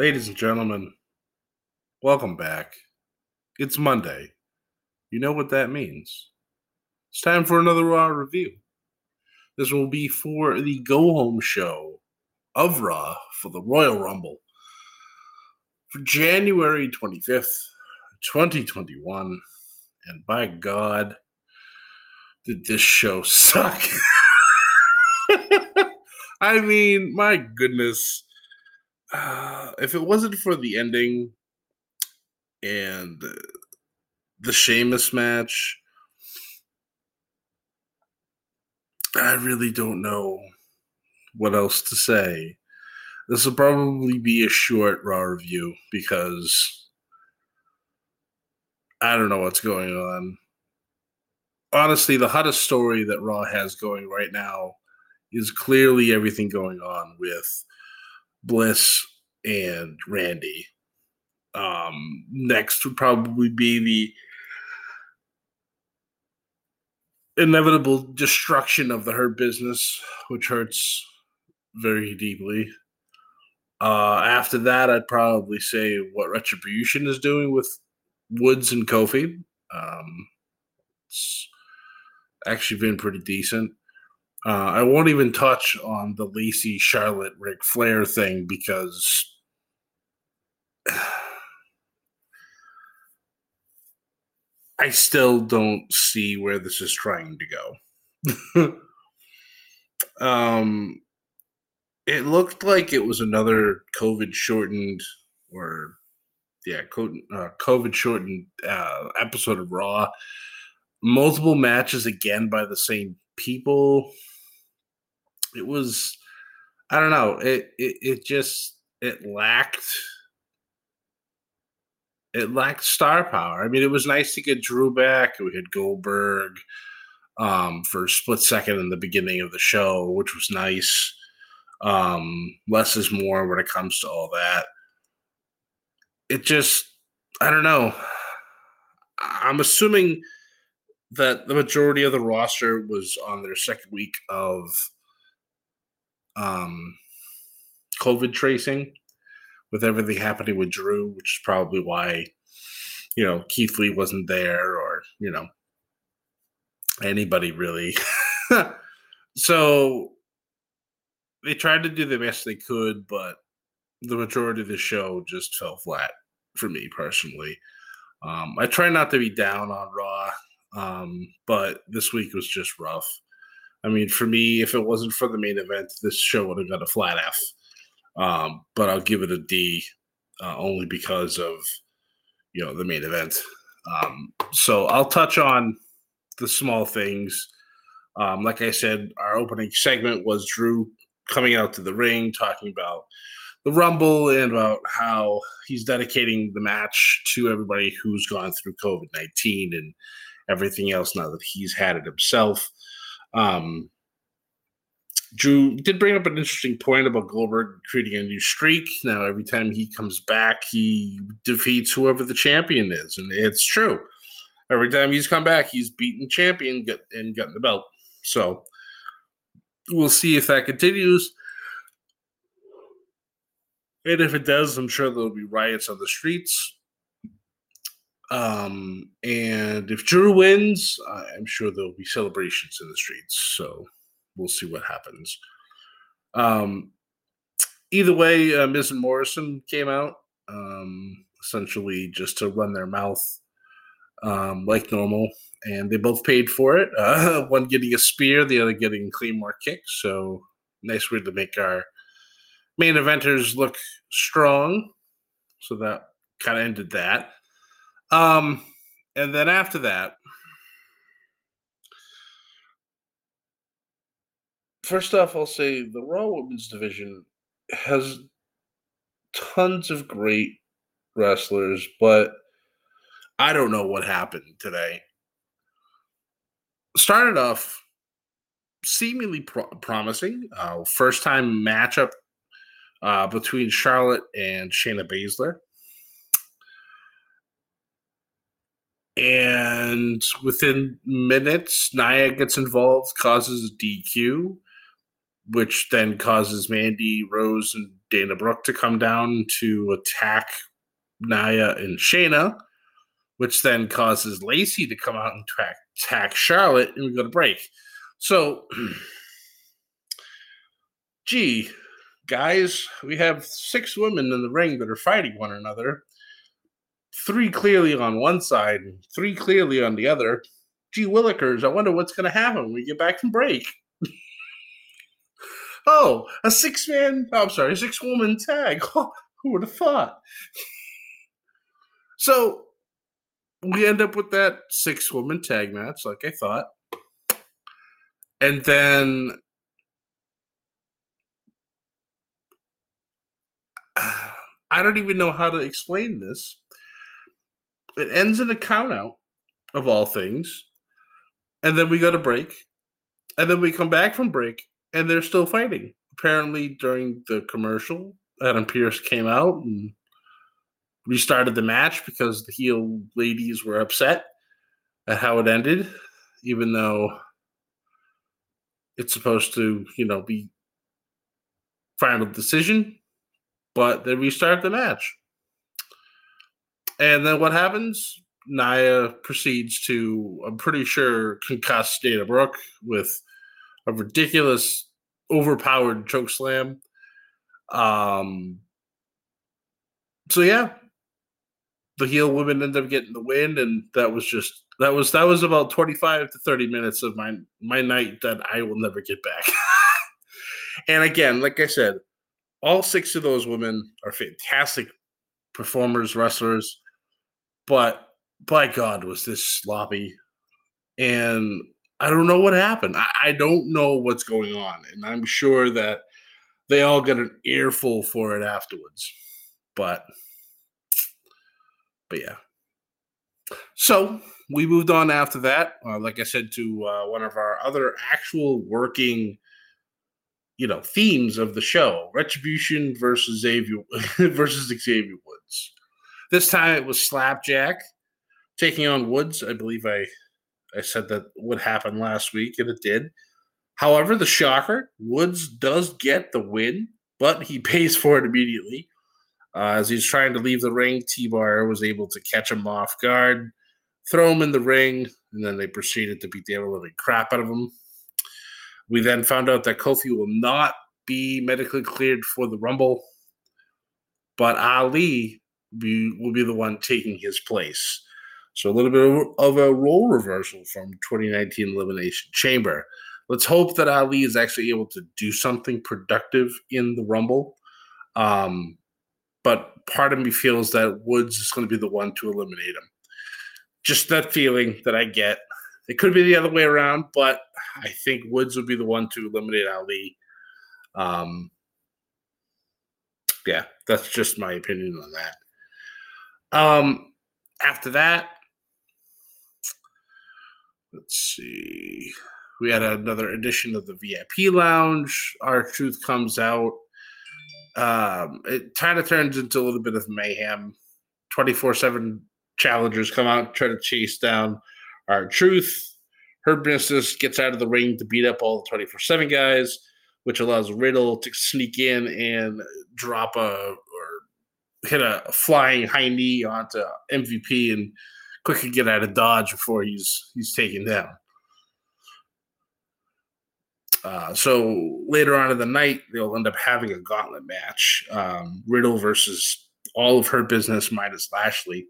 Ladies and gentlemen, welcome back. It's Monday. You know what that means. It's time for another Raw review. This will be for the go home show of Raw for the Royal Rumble for January 25th, 2021. And by God, did this show suck? I mean, my goodness if it wasn't for the ending and the Sheamus match, I really don't know what else to say. This will probably be a short Raw review because I don't know what's going on. Honestly, the hottest story that Raw has going right now is clearly everything going on with Bliss, and Randy. Um, next would probably be the inevitable destruction of the Hurt business, which hurts very deeply. Uh, after that, I'd probably say what Retribution is doing with Woods and Kofi. Um, it's actually been pretty decent. Uh, I won't even touch on the Lacey Charlotte Ric Flair thing because I still don't see where this is trying to go. um, it looked like it was another COVID shortened or yeah, COVID shortened uh, episode of Raw. Multiple matches again by the same people it was I don't know. It it it just it lacked it lacked star power. I mean, it was nice to get Drew back. We had Goldberg um, for a split second in the beginning of the show, which was nice. Um, less is more when it comes to all that. It just, I don't know. I'm assuming that the majority of the roster was on their second week of um, COVID tracing with everything happening with Drew, which is probably why, you know, Keith Lee wasn't there or, you know, anybody really. so they tried to do the best they could, but the majority of the show just fell flat for me personally. Um, I try not to be down on Raw, um, but this week was just rough. I mean, for me, if it wasn't for the main event, this show would have got a flat F. Um, but I'll give it a D uh, only because of you know the main event. Um, so I'll touch on the small things. Um, like I said, our opening segment was Drew coming out to the ring talking about the Rumble and about how he's dedicating the match to everybody who's gone through COVID 19 and everything else now that he's had it himself. Um, Drew did bring up an interesting point about Goldberg creating a new streak. Now, every time he comes back, he defeats whoever the champion is, and it's true. Every time he's come back, he's beaten champion and gotten the belt. So we'll see if that continues. And if it does, I'm sure there'll be riots on the streets. Um, and if Drew wins, I'm sure there'll be celebrations in the streets. So we'll see what happens. Um, either way, uh, Miz and Morrison came out um, essentially just to run their mouth um, like normal, and they both paid for it. Uh, one getting a spear, the other getting claymore kicks. So nice way to make our main eventers look strong. So that kind of ended that. Um, and then after that, first off, I'll say the Raw Women's Division has tons of great wrestlers, but I don't know what happened today. Started off seemingly pro- promising. Uh, first time matchup uh, between Charlotte and Shayna Baszler. And within minutes, Nia gets involved, causes a DQ, which then causes Mandy, Rose, and Dana Brooke to come down to attack Nia and Shayna, which then causes Lacey to come out and attack Charlotte, and we go to break. So, gee, guys, we have six women in the ring that are fighting one another three clearly on one side, three clearly on the other. Gee Willikers, I wonder what's going to happen when we get back from break. oh, a six man, oh, I'm sorry, six woman tag. Oh, who would have thought? so we end up with that six woman tag match, like I thought. And then I don't even know how to explain this. It ends in a count out of all things. And then we go to break. And then we come back from break and they're still fighting. Apparently, during the commercial, Adam Pearce came out and restarted the match because the heel ladies were upset at how it ended, even though it's supposed to, you know, be final decision. But they restart the match. And then what happens? Nia proceeds to, I'm pretty sure, concuss Dana Brooke with a ridiculous, overpowered choke slam. Um, so yeah, the heel women end up getting the win, and that was just that was that was about 25 to 30 minutes of my my night that I will never get back. and again, like I said, all six of those women are fantastic performers, wrestlers but by God, was this sloppy. And I don't know what happened. I, I don't know what's going on. And I'm sure that they all got an earful for it afterwards. But, but yeah. So we moved on after that, uh, like I said, to uh, one of our other actual working, you know, themes of the show: Retribution versus Xavier versus Xavier Woods. This time it was Slapjack taking on Woods. I believe I I said that would happen last week, and it did. However, the shocker, Woods does get the win, but he pays for it immediately. Uh, as he's trying to leave the ring, T Bar was able to catch him off guard, throw him in the ring, and then they proceeded to beat the ever living crap out of him. We then found out that Kofi will not be medically cleared for the Rumble, but Ali be will be the one taking his place. So a little bit of a role reversal from 2019 Elimination Chamber. Let's hope that Ali is actually able to do something productive in the Rumble. Um, but part of me feels that Woods is going to be the one to eliminate him. Just that feeling that I get. It could be the other way around, but I think Woods would be the one to eliminate Ali. Um, yeah, that's just my opinion on that. Um, after that, let's see. We had another edition of the VIP Lounge. R-Truth comes out. Um, it kind of turns into a little bit of mayhem. 24 7 challengers come out, try to chase down our Truth. Hurt Business gets out of the ring to beat up all the 24 7 guys, which allows Riddle to sneak in and drop a hit a flying high knee onto MVP and quickly get out of dodge before he's he's taken down. Uh, so later on in the night, they'll end up having a gauntlet match: um, Riddle versus all of Hurt Business minus Lashley.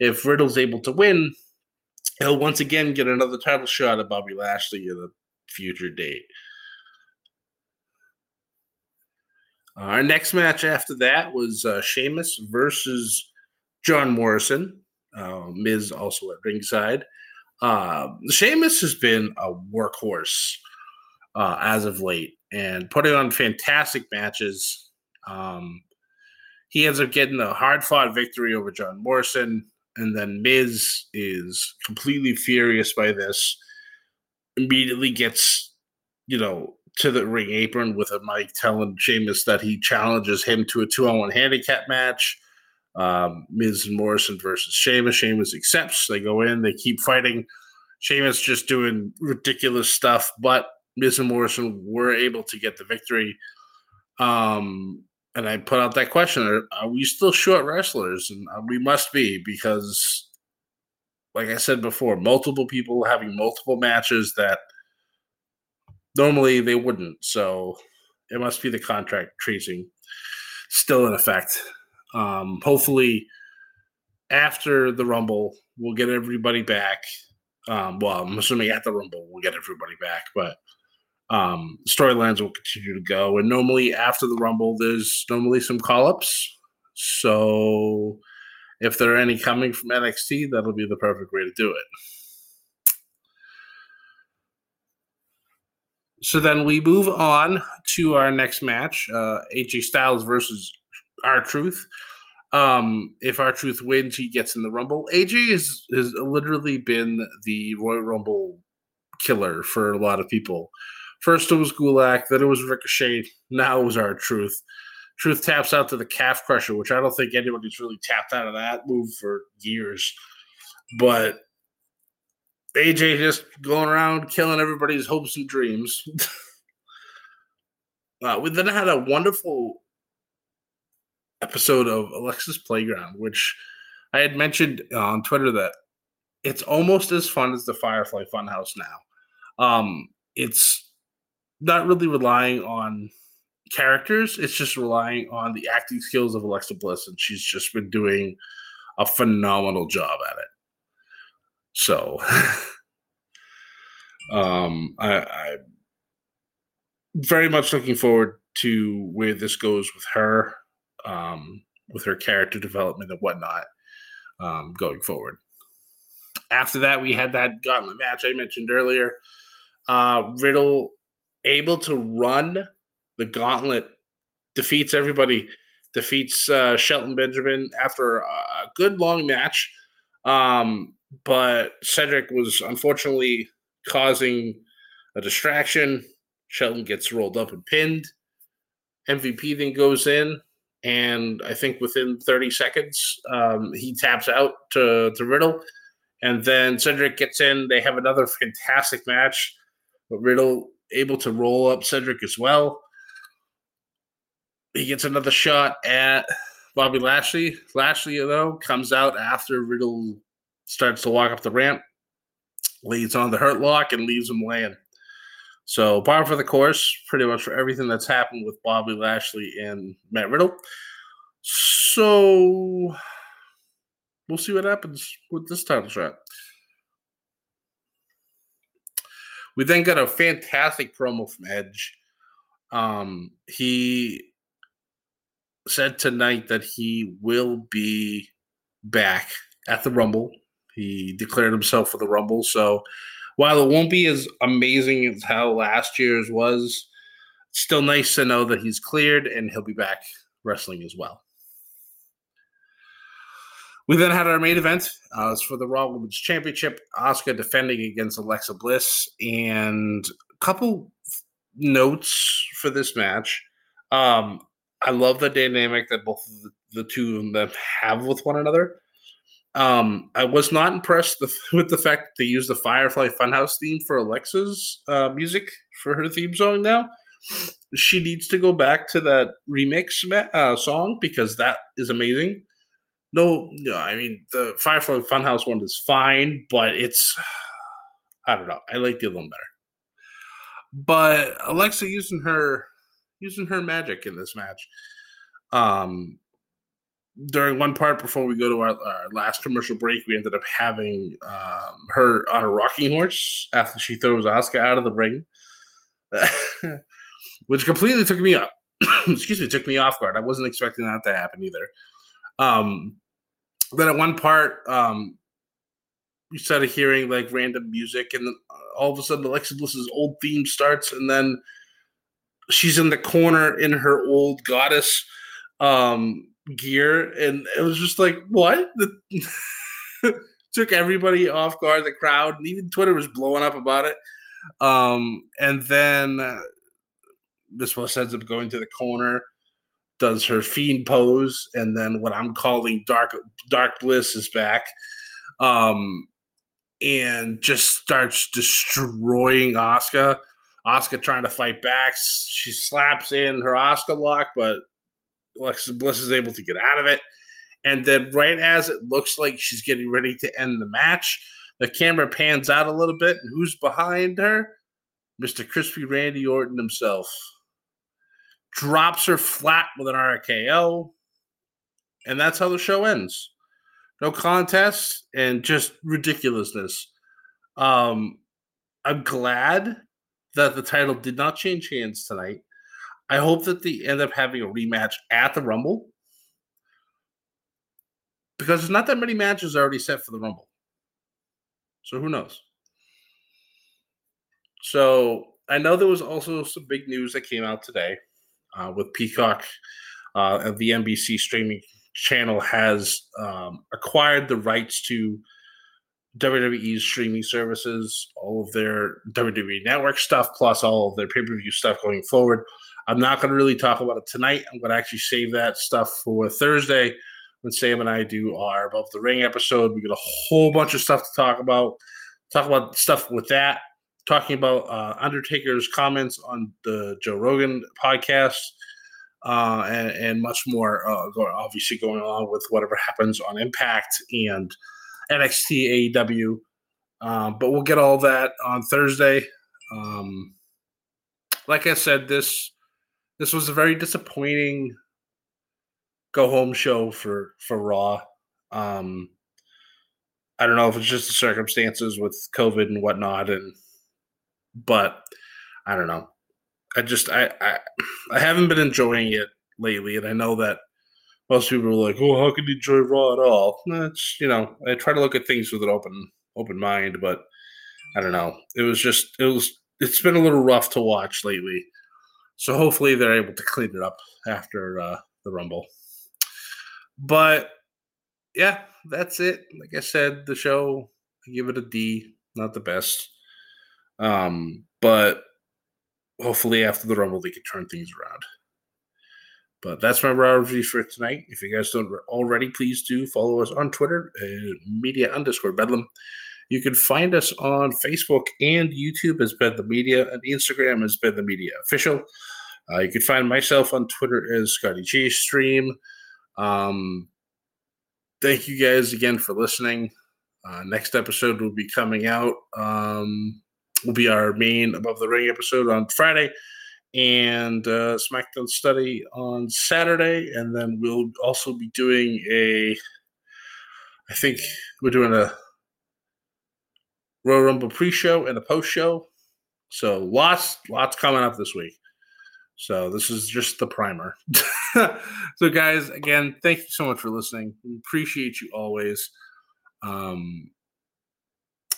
If Riddle's able to win, he'll once again get another title shot at Bobby Lashley at a future date. Our next match after that was uh, Sheamus versus John Morrison. Uh, Miz also at ringside. Uh, Sheamus has been a workhorse uh, as of late and putting on fantastic matches. Um, he ends up getting a hard fought victory over John Morrison. And then Miz is completely furious by this, immediately gets, you know, to the ring apron with a mic telling Sheamus that he challenges him to a two on one handicap match. Um, Miz and Morrison versus Sheamus. Sheamus accepts. They go in, they keep fighting. Sheamus just doing ridiculous stuff, but Miz and Morrison were able to get the victory. Um, and I put out that question: Are, are we still short wrestlers? And uh, we must be because, like I said before, multiple people having multiple matches that normally they wouldn't. So it must be the contract tracing still in effect. Um, hopefully, after the Rumble, we'll get everybody back. Um, well, I'm assuming at the Rumble we'll get everybody back, but um, storylines will continue to go. And normally after the Rumble, there's normally some call ups. So if there are any coming from NXT, that'll be the perfect way to do it. So then we move on to our next match uh, AJ Styles versus R-Truth. Um, if R-Truth wins, he gets in the Rumble. AJ has, has literally been the Royal Rumble killer for a lot of people. First it was Gulak, then it was Ricochet, now it was R-Truth. Truth taps out to the calf crusher, which I don't think anybody's really tapped out of that move for years. But AJ just going around killing everybody's hopes and dreams. uh, we then had a wonderful episode of Alexa's Playground, which I had mentioned on Twitter that it's almost as fun as the Firefly Funhouse now. Um, it's not really relying on characters. It's just relying on the acting skills of Alexa Bliss, and she's just been doing a phenomenal job at it. So, um, I, I very much looking forward to where this goes with her, um, with her character development and whatnot, um, going forward. After that, we had that gauntlet match I mentioned earlier. Uh, Riddle able to run the gauntlet, defeats everybody, defeats uh, Shelton Benjamin after a good long match. Um, but Cedric was unfortunately causing a distraction. Shelton gets rolled up and pinned. MVP then goes in, and I think within 30 seconds, um, he taps out to, to Riddle. And then Cedric gets in. They have another fantastic match. But Riddle able to roll up Cedric as well. He gets another shot at Bobby Lashley. Lashley, though, comes out after Riddle starts to walk up the ramp, leads on the hurt lock, and leaves him laying. So, bar for the course, pretty much for everything that's happened with Bobby Lashley and Matt Riddle. So, we'll see what happens with this title shot. We then got a fantastic promo from Edge. Um, he said tonight that he will be back at the Rumble. He declared himself for the Rumble. So while it won't be as amazing as how last year's was, still nice to know that he's cleared and he'll be back wrestling as well. We then had our main event. Uh, for the Raw Women's Championship. Asuka defending against Alexa Bliss, and a couple notes for this match. Um, I love the dynamic that both the two of them have with one another. Um, I was not impressed with, the fact that they used the Firefly Funhouse theme for Alexa's uh, music for her theme song now. She needs to go back to that remix uh, song because that is amazing. no, no. I mean, the Firefly Funhouse one is fine, but it's I don't know. I like the other one better. But Alexa using her using her magic in this match. Um, during one part before we go to our, our last commercial break, we ended up having um, her on a rocking horse after she throws Asuka out of the ring, which completely took me up. excuse me, took me off guard. I wasn't expecting that to happen either. Um, then at one part, um, you started hearing like random music, and all of a sudden, Alexa Bliss's old theme starts, and then she's in the corner in her old goddess um, gear, and it was just like, what? Took everybody off guard, the crowd, and even Twitter was blowing up about it. Um, and then uh, this Bliss ends up going to the corner, does her fiend pose, and then what I'm calling dark dark bliss is back. Um, and just starts destroying Asuka. Asuka trying to fight back. She slaps in her Asuka lock, but Alexa Bliss is able to get out of it. And then, right as it looks like she's getting ready to end the match, the camera pans out a little bit. And who's behind her? Mr. Crispy Randy Orton himself. Drops her flat with an RKO. And that's how the show ends. No contest and just ridiculousness. Um, I'm glad that the title did not change hands tonight. I hope that they end up having a rematch at the Rumble because there's not that many matches already set for the Rumble. So who knows? So I know there was also some big news that came out today uh, with Peacock. Uh, the NBC streaming channel has um, acquired the rights to WWE's streaming services, all of their WWE Network stuff, plus all of their pay per view stuff going forward. I'm not going to really talk about it tonight. I'm going to actually save that stuff for Thursday when Sam and I do our Above the Ring episode. We got a whole bunch of stuff to talk about. Talk about stuff with that. Talking about uh, Undertaker's comments on the Joe Rogan podcast. Uh, and, and, much more, uh, obviously, going on with whatever happens on Impact and NXT AEW. Um, but we'll get all that on Thursday. Um, like I said, this this was a very disappointing go home show for for Raw. Um, I don't know if it's just the circumstances with COVID and whatnot, and but I don't know. I just I I, I haven't been enjoying it lately, and I know that most people are like, "Oh, how can you enjoy Raw at all?" That's you know, I try to look at things with an open open mind, but I don't know. It was just it was it's been a little rough to watch lately. So hopefully they're able to clean it up after uh, the Rumble. But yeah, that's it. Like I said, the show, I give it a D. Not the best. Um, but hopefully after the Rumble they can turn things around. But that's my raw review for tonight. If you guys don't already, please do follow us on Twitter, uh, media underscore bedlam. You can find us on Facebook and YouTube as Bedlam Media, and Instagram as Bedlam Media Official. Uh, you can find myself on Twitter as Scotty J Stream. Um, thank you guys again for listening. Uh, next episode will be coming out. Um, will be our main above the ring episode on Friday, and uh, SmackDown study on Saturday, and then we'll also be doing a. I think we're doing a Royal Rumble pre-show and a post-show. So lots, lots coming up this week. So this is just the primer. so guys, again, thank you so much for listening. We appreciate you always. Um,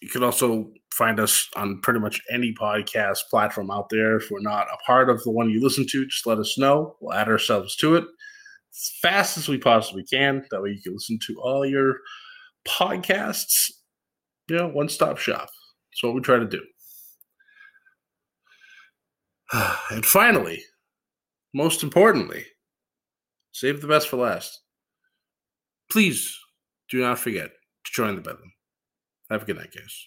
you can also find us on pretty much any podcast platform out there. If we're not a part of the one you listen to, just let us know. We'll add ourselves to it as fast as we possibly can. That way you can listen to all your podcasts you know, one stop shop. That's what we try to do. And finally, most importantly, save the best for last. Please do not forget to join the Bedlam. Have a good night, guys.